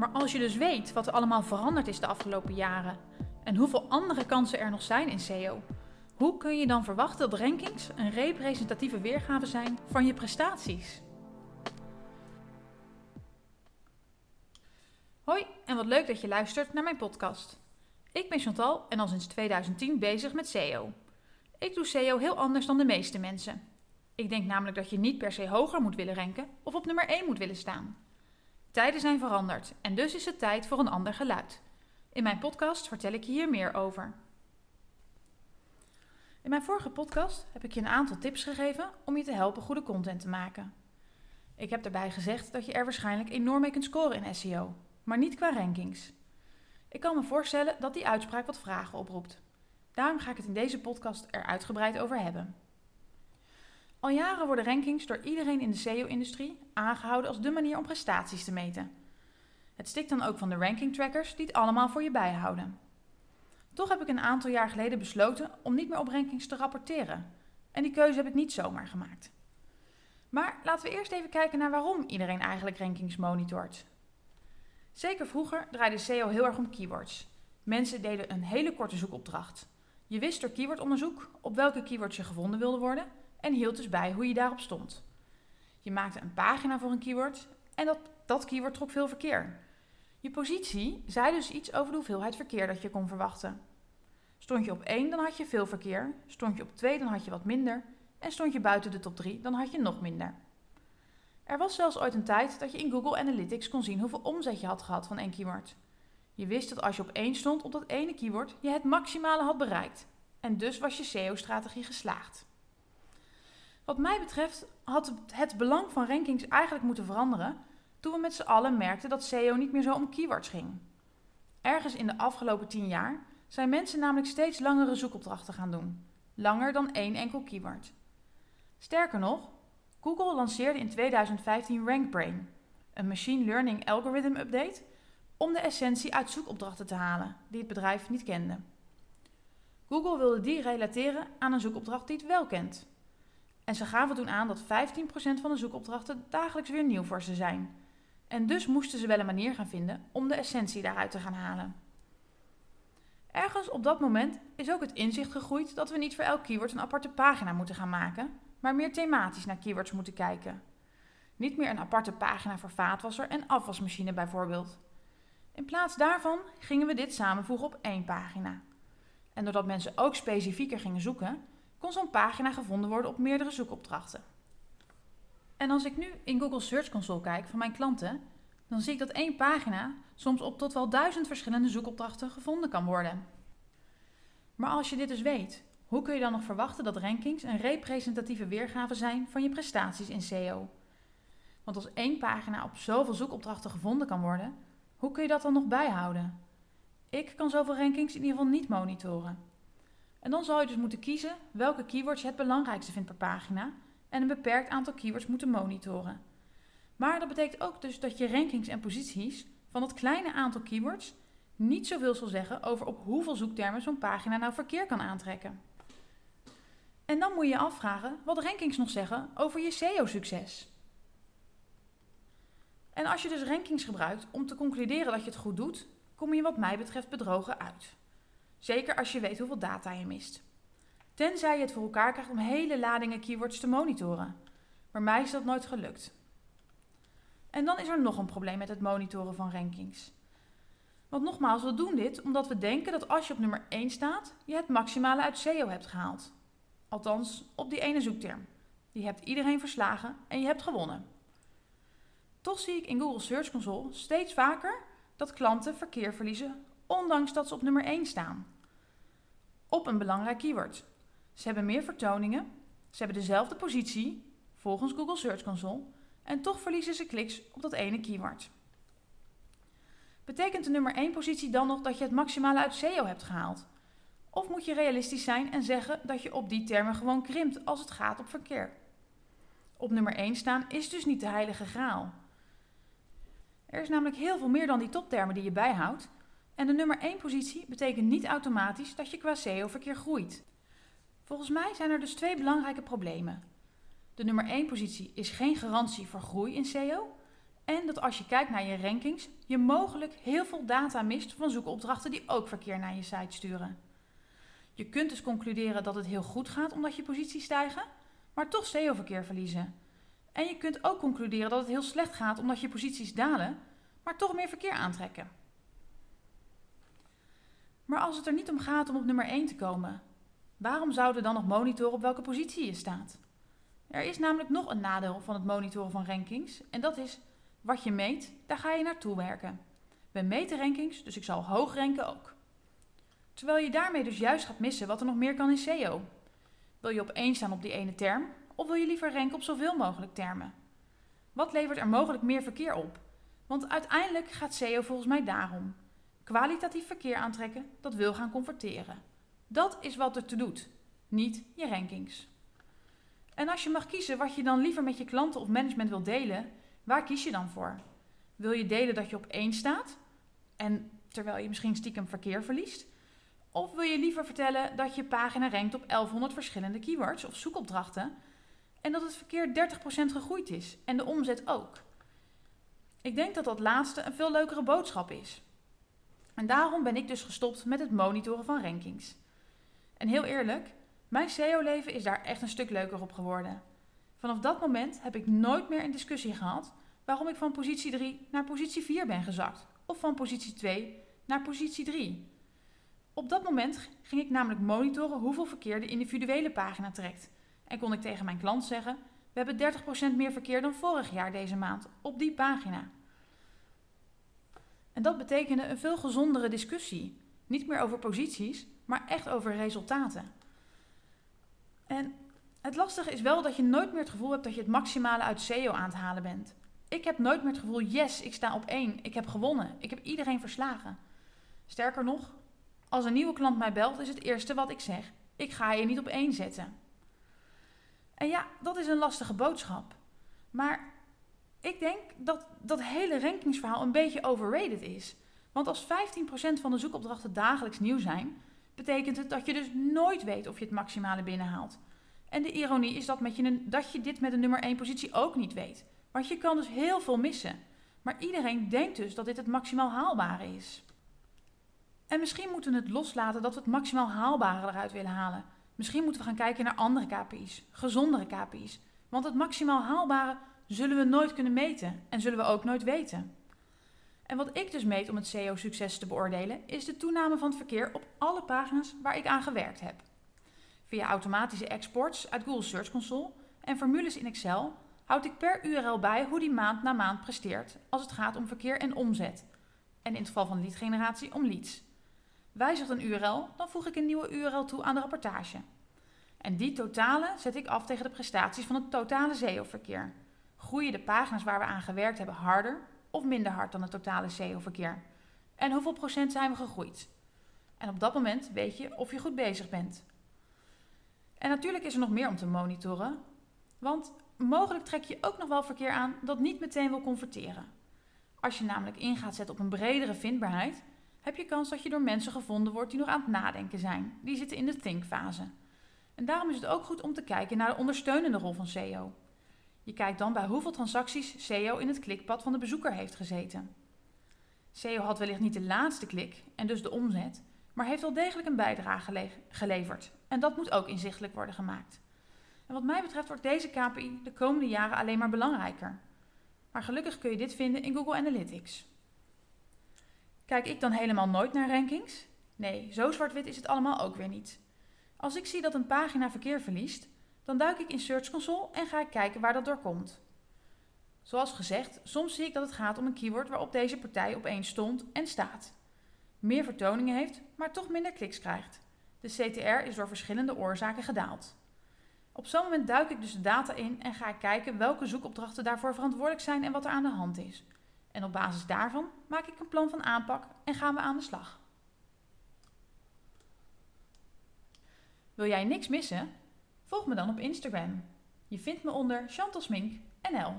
Maar als je dus weet wat er allemaal veranderd is de afgelopen jaren en hoeveel andere kansen er nog zijn in SEO, hoe kun je dan verwachten dat rankings een representatieve weergave zijn van je prestaties? Hoi en wat leuk dat je luistert naar mijn podcast. Ik ben Chantal en al sinds 2010 bezig met SEO. Ik doe SEO heel anders dan de meeste mensen. Ik denk namelijk dat je niet per se hoger moet willen ranken of op nummer 1 moet willen staan. Tijden zijn veranderd en dus is het tijd voor een ander geluid. In mijn podcast vertel ik je hier meer over. In mijn vorige podcast heb ik je een aantal tips gegeven om je te helpen goede content te maken. Ik heb daarbij gezegd dat je er waarschijnlijk enorm mee kunt scoren in SEO, maar niet qua rankings. Ik kan me voorstellen dat die uitspraak wat vragen oproept. Daarom ga ik het in deze podcast er uitgebreid over hebben. Al jaren worden rankings door iedereen in de SEO-industrie aangehouden als de manier om prestaties te meten. Het stikt dan ook van de ranking trackers die het allemaal voor je bijhouden. Toch heb ik een aantal jaar geleden besloten om niet meer op rankings te rapporteren. En die keuze heb ik niet zomaar gemaakt. Maar laten we eerst even kijken naar waarom iedereen eigenlijk rankings monitort. Zeker vroeger draaide SEO heel erg om keywords. Mensen deden een hele korte zoekopdracht. Je wist door keywordonderzoek op welke keywords je gevonden wilde worden en hield dus bij hoe je daarop stond. Je maakte een pagina voor een keyword en dat, dat keyword trok veel verkeer. Je positie zei dus iets over de hoeveelheid verkeer dat je kon verwachten. Stond je op 1, dan had je veel verkeer. Stond je op 2, dan had je wat minder. En stond je buiten de top 3, dan had je nog minder. Er was zelfs ooit een tijd dat je in Google Analytics kon zien hoeveel omzet je had gehad van één keyword. Je wist dat als je op 1 stond op dat ene keyword, je het maximale had bereikt. En dus was je SEO-strategie geslaagd. Wat mij betreft had het belang van rankings eigenlijk moeten veranderen toen we met z'n allen merkten dat SEO niet meer zo om keywords ging. Ergens in de afgelopen 10 jaar zijn mensen namelijk steeds langere zoekopdrachten gaan doen, langer dan één enkel keyword. Sterker nog, Google lanceerde in 2015 RankBrain, een machine learning algorithm update, om de essentie uit zoekopdrachten te halen die het bedrijf niet kende. Google wilde die relateren aan een zoekopdracht die het wel kent. En ze gaven toen aan dat 15% van de zoekopdrachten dagelijks weer nieuw voor ze zijn. En dus moesten ze wel een manier gaan vinden om de essentie daaruit te gaan halen. Ergens op dat moment is ook het inzicht gegroeid dat we niet voor elk keyword een aparte pagina moeten gaan maken, maar meer thematisch naar keywords moeten kijken. Niet meer een aparte pagina voor vaatwasser en afwasmachine bijvoorbeeld. In plaats daarvan gingen we dit samenvoegen op één pagina. En doordat mensen ook specifieker gingen zoeken, kon zo'n pagina gevonden worden op meerdere zoekopdrachten. En als ik nu in Google Search Console kijk van mijn klanten, dan zie ik dat één pagina soms op tot wel duizend verschillende zoekopdrachten gevonden kan worden. Maar als je dit dus weet, hoe kun je dan nog verwachten dat rankings een representatieve weergave zijn van je prestaties in SEO? Want als één pagina op zoveel zoekopdrachten gevonden kan worden, hoe kun je dat dan nog bijhouden? Ik kan zoveel rankings in ieder geval niet monitoren. En dan zal je dus moeten kiezen welke keywords je het belangrijkste vindt per pagina en een beperkt aantal keywords moeten monitoren. Maar dat betekent ook dus dat je rankings en posities van dat kleine aantal keywords niet zoveel zal zeggen over op hoeveel zoektermen zo'n pagina nou verkeer kan aantrekken. En dan moet je je afvragen wat rankings nog zeggen over je SEO-succes. En als je dus rankings gebruikt om te concluderen dat je het goed doet, kom je wat mij betreft bedrogen uit. Zeker als je weet hoeveel data je mist. Tenzij je het voor elkaar krijgt om hele ladingen keywords te monitoren. Maar mij is dat nooit gelukt. En dan is er nog een probleem met het monitoren van rankings. Want nogmaals, we doen dit omdat we denken dat als je op nummer 1 staat, je het maximale uit SEO hebt gehaald. Althans, op die ene zoekterm. Je hebt iedereen verslagen en je hebt gewonnen. Toch zie ik in Google Search Console steeds vaker dat klanten verkeer verliezen, ondanks dat ze op nummer 1 staan. Op een belangrijk keyword. Ze hebben meer vertoningen, ze hebben dezelfde positie, volgens Google Search Console, en toch verliezen ze kliks op dat ene keyword. Betekent de nummer 1 positie dan nog dat je het maximale uit SEO hebt gehaald? Of moet je realistisch zijn en zeggen dat je op die termen gewoon krimpt als het gaat op verkeer? Op nummer 1 staan is dus niet de heilige graal. Er is namelijk heel veel meer dan die toptermen die je bijhoudt. En de nummer 1 positie betekent niet automatisch dat je qua SEO-verkeer groeit. Volgens mij zijn er dus twee belangrijke problemen. De nummer 1 positie is geen garantie voor groei in SEO. En dat als je kijkt naar je rankings, je mogelijk heel veel data mist van zoekopdrachten die ook verkeer naar je site sturen. Je kunt dus concluderen dat het heel goed gaat omdat je posities stijgen, maar toch SEO-verkeer verliezen. En je kunt ook concluderen dat het heel slecht gaat omdat je posities dalen, maar toch meer verkeer aantrekken. Maar als het er niet om gaat om op nummer 1 te komen, waarom zouden dan nog monitoren op welke positie je staat? Er is namelijk nog een nadeel van het monitoren van rankings en dat is wat je meet, daar ga je naartoe werken. We meten rankings, dus ik zal hoog ranken ook. Terwijl je daarmee dus juist gaat missen wat er nog meer kan in SEO. Wil je op één staan op die ene term, of wil je liever ranken op zoveel mogelijk termen? Wat levert er mogelijk meer verkeer op? Want uiteindelijk gaat SEO volgens mij daarom. Kwalitatief verkeer aantrekken dat wil gaan converteren. Dat is wat het te doet, niet je rankings. En als je mag kiezen wat je dan liever met je klanten of management wil delen, waar kies je dan voor? Wil je delen dat je op één staat en terwijl je misschien stiekem verkeer verliest? Of wil je liever vertellen dat je pagina rankt op 1100 verschillende keywords of zoekopdrachten en dat het verkeer 30% gegroeid is en de omzet ook? Ik denk dat dat laatste een veel leukere boodschap is. En daarom ben ik dus gestopt met het monitoren van rankings. En heel eerlijk, mijn SEO-leven is daar echt een stuk leuker op geworden. Vanaf dat moment heb ik nooit meer een discussie gehad waarom ik van positie 3 naar positie 4 ben gezakt, of van positie 2 naar positie 3. Op dat moment ging ik namelijk monitoren hoeveel verkeer de individuele pagina trekt. En kon ik tegen mijn klant zeggen: We hebben 30% meer verkeer dan vorig jaar deze maand op die pagina. En dat betekende een veel gezondere discussie. Niet meer over posities, maar echt over resultaten. En het lastige is wel dat je nooit meer het gevoel hebt dat je het maximale uit SEO aan het halen bent. Ik heb nooit meer het gevoel, yes, ik sta op één, ik heb gewonnen, ik heb iedereen verslagen. Sterker nog, als een nieuwe klant mij belt, is het eerste wat ik zeg: ik ga je niet op één zetten. En ja, dat is een lastige boodschap. Maar ik denk dat dat hele rankingsverhaal een beetje overrated is. Want als 15% van de zoekopdrachten dagelijks nieuw zijn, betekent het dat je dus nooit weet of je het maximale binnenhaalt. En de ironie is dat, met je dat je dit met een nummer 1 positie ook niet weet. Want je kan dus heel veel missen. Maar iedereen denkt dus dat dit het maximaal haalbare is. En misschien moeten we het loslaten dat we het maximaal haalbare eruit willen halen. Misschien moeten we gaan kijken naar andere KPI's, gezondere KPI's. Want het maximaal haalbare zullen we nooit kunnen meten en zullen we ook nooit weten. En wat ik dus meet om het SEO-succes te beoordelen, is de toename van het verkeer op alle pagina's waar ik aan gewerkt heb. Via automatische exports uit Google Search Console en formules in Excel houd ik per URL bij hoe die maand na maand presteert als het gaat om verkeer en omzet. En in het geval van leadgeneratie om leads. Wijzigt een URL, dan voeg ik een nieuwe URL toe aan de rapportage. En die totale zet ik af tegen de prestaties van het totale SEO-verkeer. Groeien de pagina's waar we aan gewerkt hebben harder of minder hard dan het totale SEO-verkeer? En hoeveel procent zijn we gegroeid? En op dat moment weet je of je goed bezig bent. En natuurlijk is er nog meer om te monitoren, want mogelijk trek je ook nog wel verkeer aan dat niet meteen wil converteren. Als je namelijk in gaat zetten op een bredere vindbaarheid, heb je kans dat je door mensen gevonden wordt die nog aan het nadenken zijn. Die zitten in de think-fase. En daarom is het ook goed om te kijken naar de ondersteunende rol van SEO. Je kijkt dan bij hoeveel transacties SEO in het klikpad van de bezoeker heeft gezeten. SEO had wellicht niet de laatste klik en dus de omzet, maar heeft wel degelijk een bijdrage geleverd. En dat moet ook inzichtelijk worden gemaakt. En wat mij betreft wordt deze KPI de komende jaren alleen maar belangrijker. Maar gelukkig kun je dit vinden in Google Analytics. Kijk ik dan helemaal nooit naar rankings? Nee, zo zwart-wit is het allemaal ook weer niet. Als ik zie dat een pagina verkeer verliest, dan duik ik in Search Console en ga ik kijken waar dat door komt. Zoals gezegd, soms zie ik dat het gaat om een keyword waarop deze partij opeens stond en staat. Meer vertoningen heeft, maar toch minder kliks krijgt. De CTR is door verschillende oorzaken gedaald. Op zo'n moment duik ik dus de data in en ga ik kijken welke zoekopdrachten daarvoor verantwoordelijk zijn en wat er aan de hand is. En op basis daarvan maak ik een plan van aanpak en gaan we aan de slag. Wil jij niks missen? Volg me dan op Instagram. Je vindt me onder Chantal Smink NL.